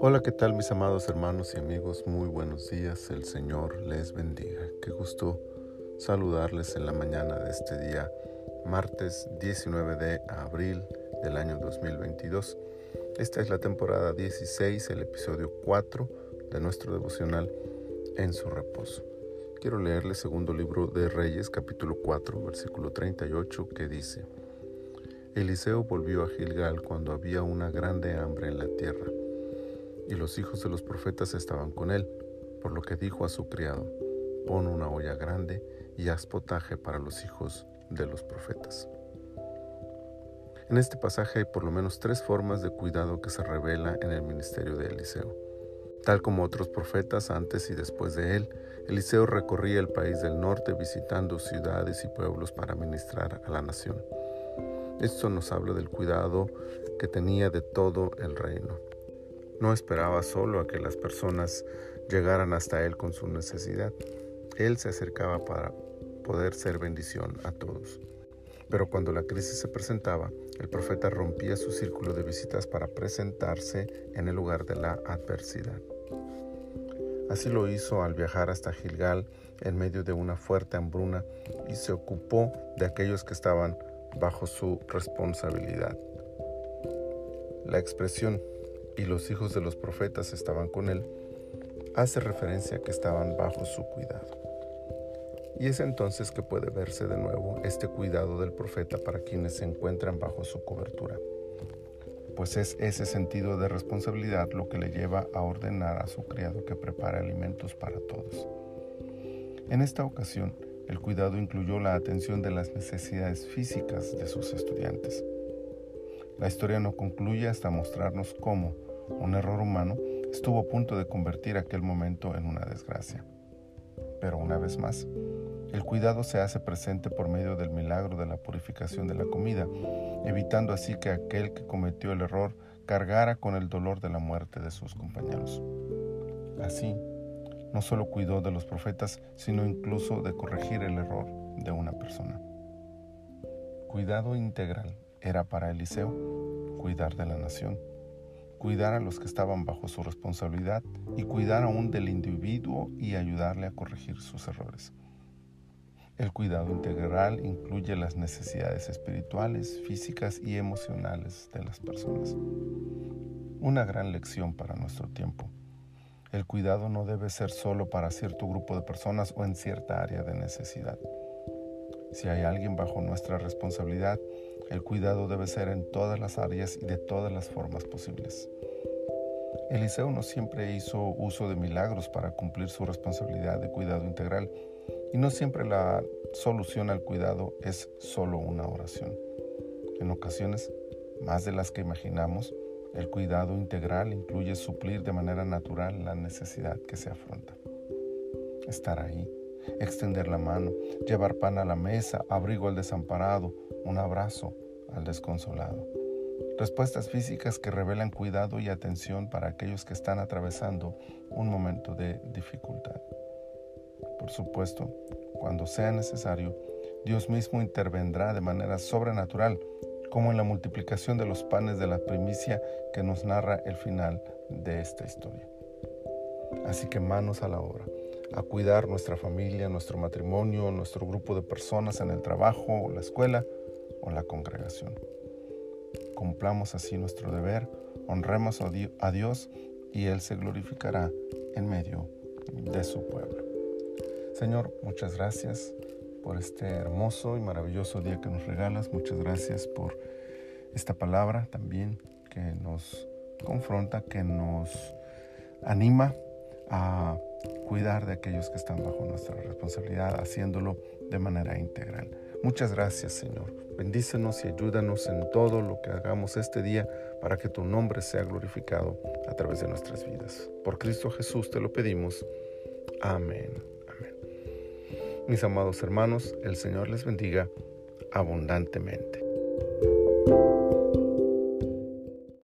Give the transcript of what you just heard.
Hola, ¿qué tal mis amados hermanos y amigos? Muy buenos días, el Señor les bendiga. Qué gusto saludarles en la mañana de este día, martes 19 de abril del año 2022. Esta es la temporada 16, el episodio 4 de nuestro devocional En su reposo. Quiero leerle segundo libro de Reyes, capítulo 4, versículo 38, que dice, Eliseo volvió a Gilgal cuando había una grande hambre en la tierra y los hijos de los profetas estaban con él, por lo que dijo a su criado, pon una olla grande y haz potaje para los hijos de los profetas. En este pasaje hay por lo menos tres formas de cuidado que se revela en el ministerio de Eliseo. Tal como otros profetas antes y después de él, Eliseo recorría el país del norte visitando ciudades y pueblos para ministrar a la nación. Esto nos habla del cuidado que tenía de todo el reino. No esperaba solo a que las personas llegaran hasta Él con su necesidad. Él se acercaba para poder ser bendición a todos. Pero cuando la crisis se presentaba, el profeta rompía su círculo de visitas para presentarse en el lugar de la adversidad. Así lo hizo al viajar hasta Gilgal en medio de una fuerte hambruna y se ocupó de aquellos que estaban bajo su responsabilidad. La expresión y los hijos de los profetas estaban con él, hace referencia a que estaban bajo su cuidado. Y es entonces que puede verse de nuevo este cuidado del profeta para quienes se encuentran bajo su cobertura, pues es ese sentido de responsabilidad lo que le lleva a ordenar a su criado que prepare alimentos para todos. En esta ocasión, el cuidado incluyó la atención de las necesidades físicas de sus estudiantes, la historia no concluye hasta mostrarnos cómo un error humano estuvo a punto de convertir aquel momento en una desgracia. Pero una vez más, el cuidado se hace presente por medio del milagro de la purificación de la comida, evitando así que aquel que cometió el error cargara con el dolor de la muerte de sus compañeros. Así, no solo cuidó de los profetas, sino incluso de corregir el error de una persona. Cuidado integral era para Eliseo cuidar de la nación, cuidar a los que estaban bajo su responsabilidad y cuidar aún del individuo y ayudarle a corregir sus errores. El cuidado integral incluye las necesidades espirituales, físicas y emocionales de las personas. Una gran lección para nuestro tiempo. El cuidado no debe ser solo para cierto grupo de personas o en cierta área de necesidad. Si hay alguien bajo nuestra responsabilidad, el cuidado debe ser en todas las áreas y de todas las formas posibles. Eliseo no siempre hizo uso de milagros para cumplir su responsabilidad de cuidado integral y no siempre la solución al cuidado es solo una oración. En ocasiones, más de las que imaginamos, el cuidado integral incluye suplir de manera natural la necesidad que se afronta. Estar ahí, extender la mano, llevar pan a la mesa, abrigo al desamparado, un abrazo al desconsolado. Respuestas físicas que revelan cuidado y atención para aquellos que están atravesando un momento de dificultad. Por supuesto, cuando sea necesario, Dios mismo intervendrá de manera sobrenatural, como en la multiplicación de los panes de la primicia que nos narra el final de esta historia. Así que manos a la obra a cuidar nuestra familia, nuestro matrimonio, nuestro grupo de personas en el trabajo, la escuela o la congregación. Cumplamos así nuestro deber, honremos a Dios y Él se glorificará en medio de su pueblo. Señor, muchas gracias por este hermoso y maravilloso día que nos regalas. Muchas gracias por esta palabra también que nos confronta, que nos anima a cuidar de aquellos que están bajo nuestra responsabilidad, haciéndolo de manera integral. Muchas gracias, Señor. Bendícenos y ayúdanos en todo lo que hagamos este día para que tu nombre sea glorificado a través de nuestras vidas. Por Cristo Jesús te lo pedimos. Amén. Mis amados hermanos, el Señor les bendiga abundantemente.